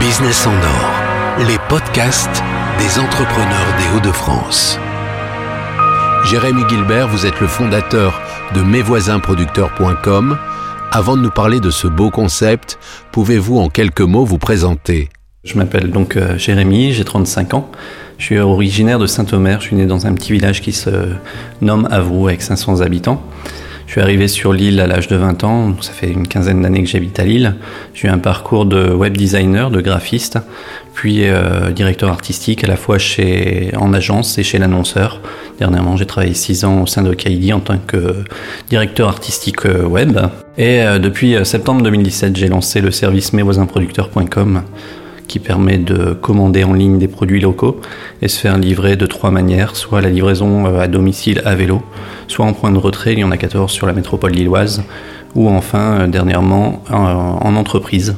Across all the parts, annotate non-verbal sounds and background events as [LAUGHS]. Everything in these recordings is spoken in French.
Business en or, les podcasts des entrepreneurs des Hauts-de-France. Jérémy Gilbert, vous êtes le fondateur de mesvoisinsproducteurs.com. Avant de nous parler de ce beau concept, pouvez-vous en quelques mots vous présenter? Je m'appelle donc euh, Jérémy, j'ai 35 ans. Je suis originaire de Saint-Omer, je suis né dans un petit village qui se nomme Avroux avec 500 habitants. Je suis arrivé sur l'île à l'âge de 20 ans, ça fait une quinzaine d'années que j'habite à Lille. J'ai eu un parcours de web designer, de graphiste, puis euh, directeur artistique à la fois chez, en agence et chez l'annonceur. Dernièrement, j'ai travaillé 6 ans au sein de Kaidi en tant que directeur artistique euh, web. Et euh, depuis septembre 2017, j'ai lancé le service mesvoisinsproducteurs.com qui permet de commander en ligne des produits locaux et se faire livrer de trois manières, soit la livraison euh, à domicile à vélo, soit en point de retrait, il y en a 14 sur la métropole lilloise, ou enfin, euh, dernièrement, en entreprise.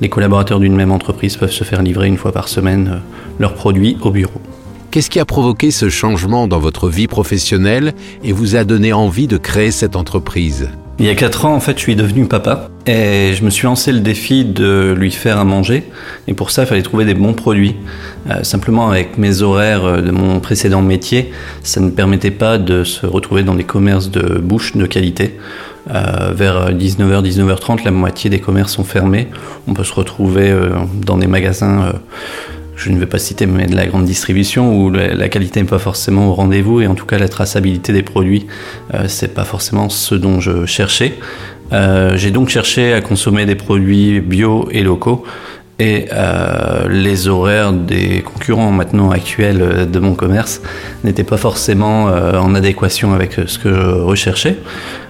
Les collaborateurs d'une même entreprise peuvent se faire livrer une fois par semaine euh, leurs produits au bureau. Qu'est-ce qui a provoqué ce changement dans votre vie professionnelle et vous a donné envie de créer cette entreprise? Il y a 4 ans, en fait, je suis devenu papa et je me suis lancé le défi de lui faire à manger. Et pour ça, il fallait trouver des bons produits. Euh, simplement, avec mes horaires euh, de mon précédent métier, ça ne permettait pas de se retrouver dans des commerces de bouche de qualité. Euh, vers 19h, 19h30, la moitié des commerces sont fermés. On peut se retrouver dans des magasins je ne vais pas citer, mais de la grande distribution où la qualité n'est pas forcément au rendez-vous et en tout cas la traçabilité des produits, euh, c'est pas forcément ce dont je cherchais. Euh, j'ai donc cherché à consommer des produits bio et locaux et euh, les horaires des concurrents maintenant actuels de mon commerce n'étaient pas forcément euh, en adéquation avec ce que je recherchais.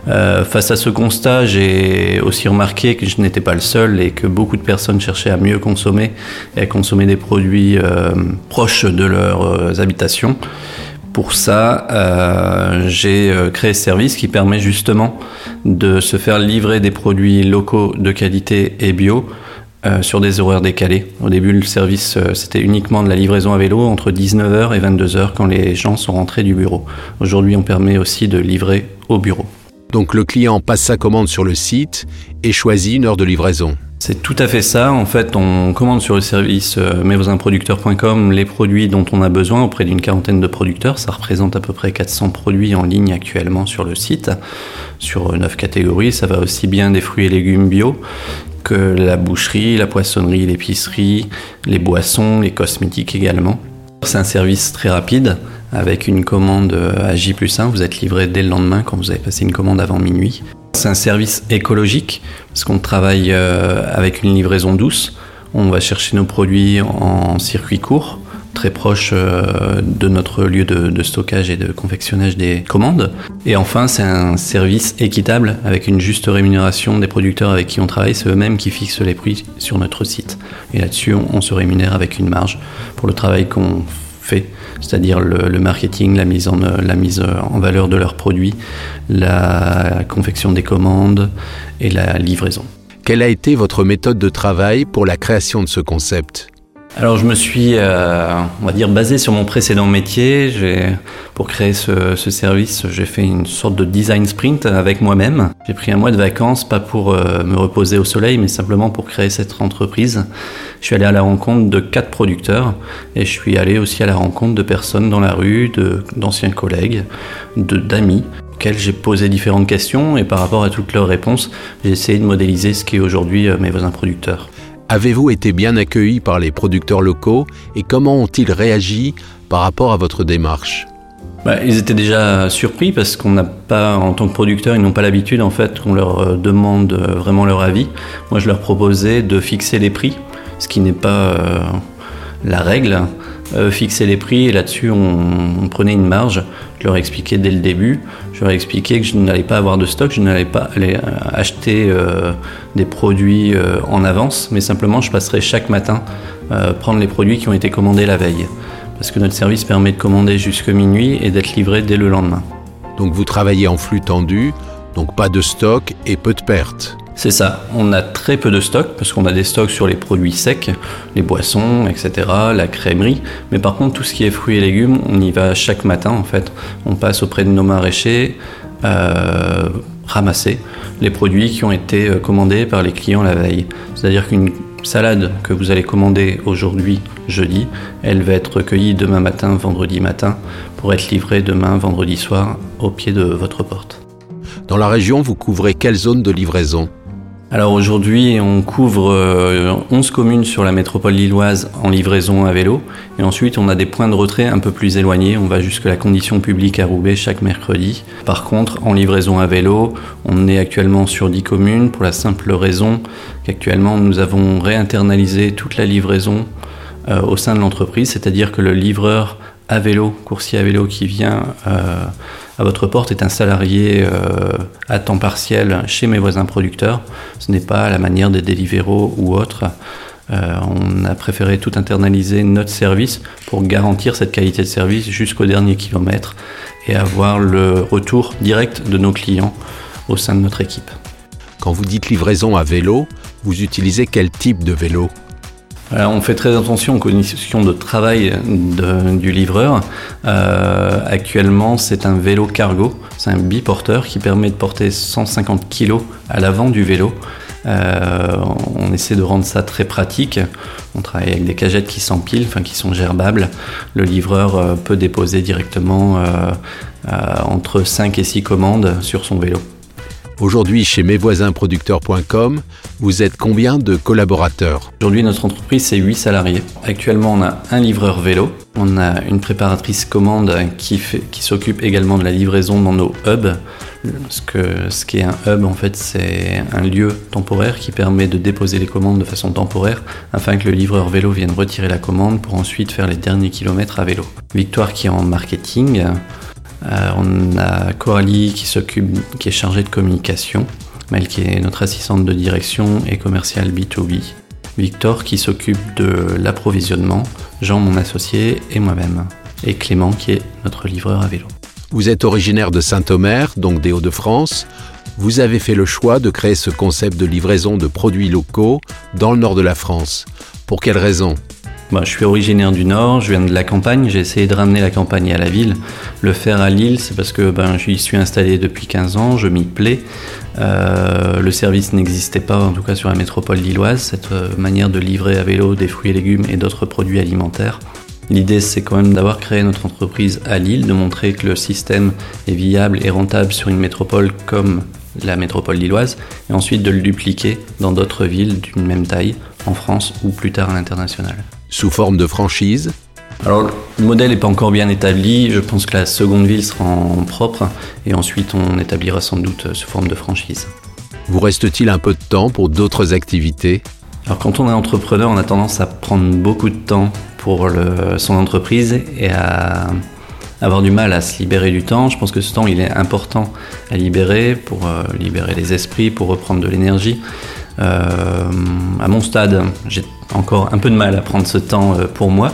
Euh, face à ce constat, j'ai aussi remarqué que je n'étais pas le seul et que beaucoup de personnes cherchaient à mieux consommer et à consommer des produits proches de leurs habitations. Pour ça, j'ai créé ce service qui permet justement de se faire livrer des produits locaux de qualité et bio euh, sur des horaires décalés. Au début, le service, euh, c'était uniquement de la livraison à vélo entre 19h et 22h quand les gens sont rentrés du bureau. Aujourd'hui, on permet aussi de livrer au bureau. Donc le client passe sa commande sur le site et choisit une heure de livraison. C'est tout à fait ça. En fait, on commande sur le service euh, mesvoisinproducteurs.com les produits dont on a besoin auprès d'une quarantaine de producteurs. Ça représente à peu près 400 produits en ligne actuellement sur le site, sur neuf catégories. Ça va aussi bien des fruits et légumes bio que la boucherie, la poissonnerie, l'épicerie, les boissons, les cosmétiques également. C'est un service très rapide avec une commande à J plus 1. Vous êtes livré dès le lendemain quand vous avez passé une commande avant minuit. C'est un service écologique parce qu'on travaille euh, avec une livraison douce. On va chercher nos produits en circuit court très proche euh, de notre lieu de, stockage et de confectionnage des commandes. Et enfin, c'est un service équitable avec une juste rémunération des producteurs avec qui on travaille. C'est eux-mêmes qui fixent les prix sur notre site. Et là-dessus, on, se rémunère avec une marge pour le travail qu'on fait, c'est-à-dire le, marketing, la mise, en, la mise en valeur de leurs produits, la confection des commandes et la livraison. Quelle a été votre méthode de travail pour la création de ce concept? Alors je me suis, euh, on va dire, basé sur mon précédent métier. Pour créer ce, service, j'ai fait une sorte de design sprint avec moi-même. J'ai pris un mois de vacances, pas pour euh, me reposer au soleil, mais simplement pour créer cette entreprise. Je suis allé à la rencontre de quatre producteurs et je suis allé aussi à la rencontre de personnes dans la rue, d'anciens collègues, d'amis auxquels j'ai posé différentes questions et par rapport à toutes leurs réponses, j'ai essayé de modéliser ce qui est aujourd'hui euh, mes voisins producteurs. Avez-vous été bien accueilli par les producteurs locaux et comment ont-ils réagi par rapport à votre démarche? Bah, ils étaient déjà surpris parce qu'on n'a pas, en tant que producteur, ils n'ont pas l'habitude en fait qu'on leur euh, demande euh, vraiment leur avis. Moi, je leur proposais de fixer les prix, ce qui n'est pas euh, la règle. Fixer les prix et là-dessus, on, prenait une marge. Je leur expliquais dès le début. Je leur expliquais que je n'allais pas avoir de stock, je n'allais pas aller euh, acheter euh, des produits euh, en avance, mais simplement je passerai chaque matin prendre les produits qui ont été commandés la veille. Parce que notre service permet de commander jusque minuit et d'être livré dès le lendemain. Donc vous travaillez en flux tendu, donc pas de stock et peu de pertes. C'est ça, on a très peu de stocks parce qu'on a des stocks sur les produits secs, les boissons, etc., la crèmerie. Mais par contre, tout ce qui est fruits et légumes, on y va chaque matin en fait. On passe auprès de nos maraîchers, euh, ramasser les produits qui ont été euh, commandés par les clients la veille. C'est-à-dire qu'une salade que vous allez commander aujourd'hui, jeudi, elle va être recueillie demain matin, vendredi matin, pour être livrée demain, vendredi soir, au pied de votre porte. Dans la région, vous couvrez quelle zone de livraison? Alors aujourd'hui, on couvre 11 euh, communes sur la métropole lilloise en livraison à vélo. Et ensuite, on a des points de retrait un peu plus éloignés. On va jusque la condition publique à Roubaix chaque mercredi. Par contre, en livraison à vélo, on est actuellement sur 10 communes pour la simple raison qu'actuellement, nous avons réinternalisé toute la livraison euh, au sein de l'entreprise. C'est-à-dire que le livreur à vélo, coursier à vélo qui vient euh, votre porte est un salarié euh, à temps partiel chez mes voisins producteurs. Ce n'est pas la manière des Deliveroo ou autres. Euh, on a préféré tout internaliser notre service pour garantir cette qualité de service jusqu'au dernier kilomètre et avoir le retour direct de nos clients au sein de notre équipe. Quand vous dites livraison à vélo, vous utilisez quel type de vélo? On fait très attention aux conditions de travail du livreur. Euh, actuellement, c'est un vélo cargo, c'est un biporteur qui permet de porter 150 kg à l'avant du vélo. Euh, on essaie de rendre ça très pratique. On travaille avec des cagettes qui s'empilent, enfin qui sont gerbables. Le livreur euh, peut déposer directement entre 5 et 6 commandes sur son vélo. Aujourd'hui, chez mesvoisinsproducteurs.com, vous êtes combien de collaborateurs? Aujourd'hui, notre entreprise, c'est 8 salariés. Actuellement, on a un livreur vélo, on a une préparatrice commande qui, qui s'occupe également de la livraison dans nos hubs. Ce, que, ce qui est un hub, en fait, c'est un lieu temporaire qui permet de déposer les commandes de façon temporaire afin que le livreur vélo vienne retirer la commande pour ensuite faire les derniers kilomètres à vélo. Victoire qui est en marketing, on a Coralie qui est chargée de communication, Mel qui est notre assistante de direction et commerciale B2B, Victor qui s'occupe de l'approvisionnement, Jean mon associé et moi-même, et Clément qui est notre livreur à vélo. Vous êtes originaire de Saint-Omer, donc des Hauts-de-France. Vous avez fait le choix de créer ce concept de livraison de produits locaux dans le nord de la France. Pour quelle raison? Je suis originaire du Nord, je viens de la campagne, j'ai essayé de ramener la campagne à la ville. Le faire à Lille, c'est parce que ben, j'y suis installé depuis 15 ans, je m'y plais. Euh, le service n'existait pas, en tout cas sur la métropole lilloise, cette euh, manière de livrer à vélo des fruits et légumes et d'autres produits alimentaires. L'idée, c'est quand même d'avoir créé notre entreprise à Lille, de montrer que le système est viable et rentable sur une métropole comme la métropole lilloise, et ensuite de le dupliquer dans d'autres villes d'une même taille, en France ou plus tard à l'international sous forme de franchise alors, le modèle n'est pas encore bien établi. Je pense que la seconde ville sera en propre et ensuite on établira sans doute sous forme de franchise. Vous reste-t-il un peu de temps pour d'autres activités? Alors, quand on est entrepreneur, on a tendance à prendre beaucoup de temps pour son entreprise et à avoir du mal à se libérer du temps. Je pense que ce temps, il est important à libérer pour euh, libérer les esprits, pour reprendre de l'énergie. Euh, à mon stade, j'ai encore un peu de mal à prendre ce temps euh, pour moi.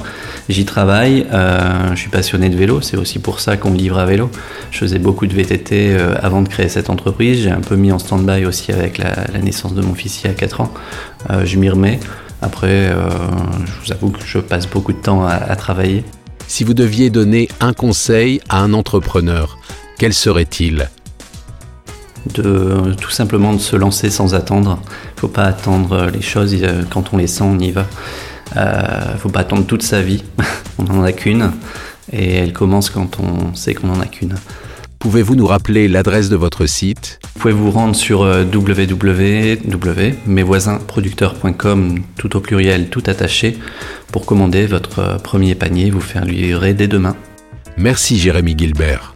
J'y travaille, euh, je suis passionné de vélo, c'est aussi pour ça qu'on me livre à vélo. Je faisais beaucoup de VTT avant de créer cette entreprise, j'ai un peu mis en stand-by aussi avec la, naissance de mon fils il y a 4 ans. je m'y remets. Après, je vous avoue que je passe beaucoup de temps à travailler. Si vous deviez donner un conseil à un entrepreneur, quel serait-il? De tout simplement de se lancer sans attendre. Il ne faut pas attendre les choses, quand on les sent, on y va. Il euh, ne faut pas attendre toute sa vie, [LAUGHS] on n'en a qu'une, et elle commence quand on sait qu'on n'en a qu'une. Pouvez-vous nous rappeler l'adresse de votre site? Vous pouvez vous rendre sur euh, www.mesvoisinsproducteurs.com, tout au pluriel, tout attaché, pour commander votre euh, premier panier, vous faire livrer dès demain. Merci Jérémy Gilbert.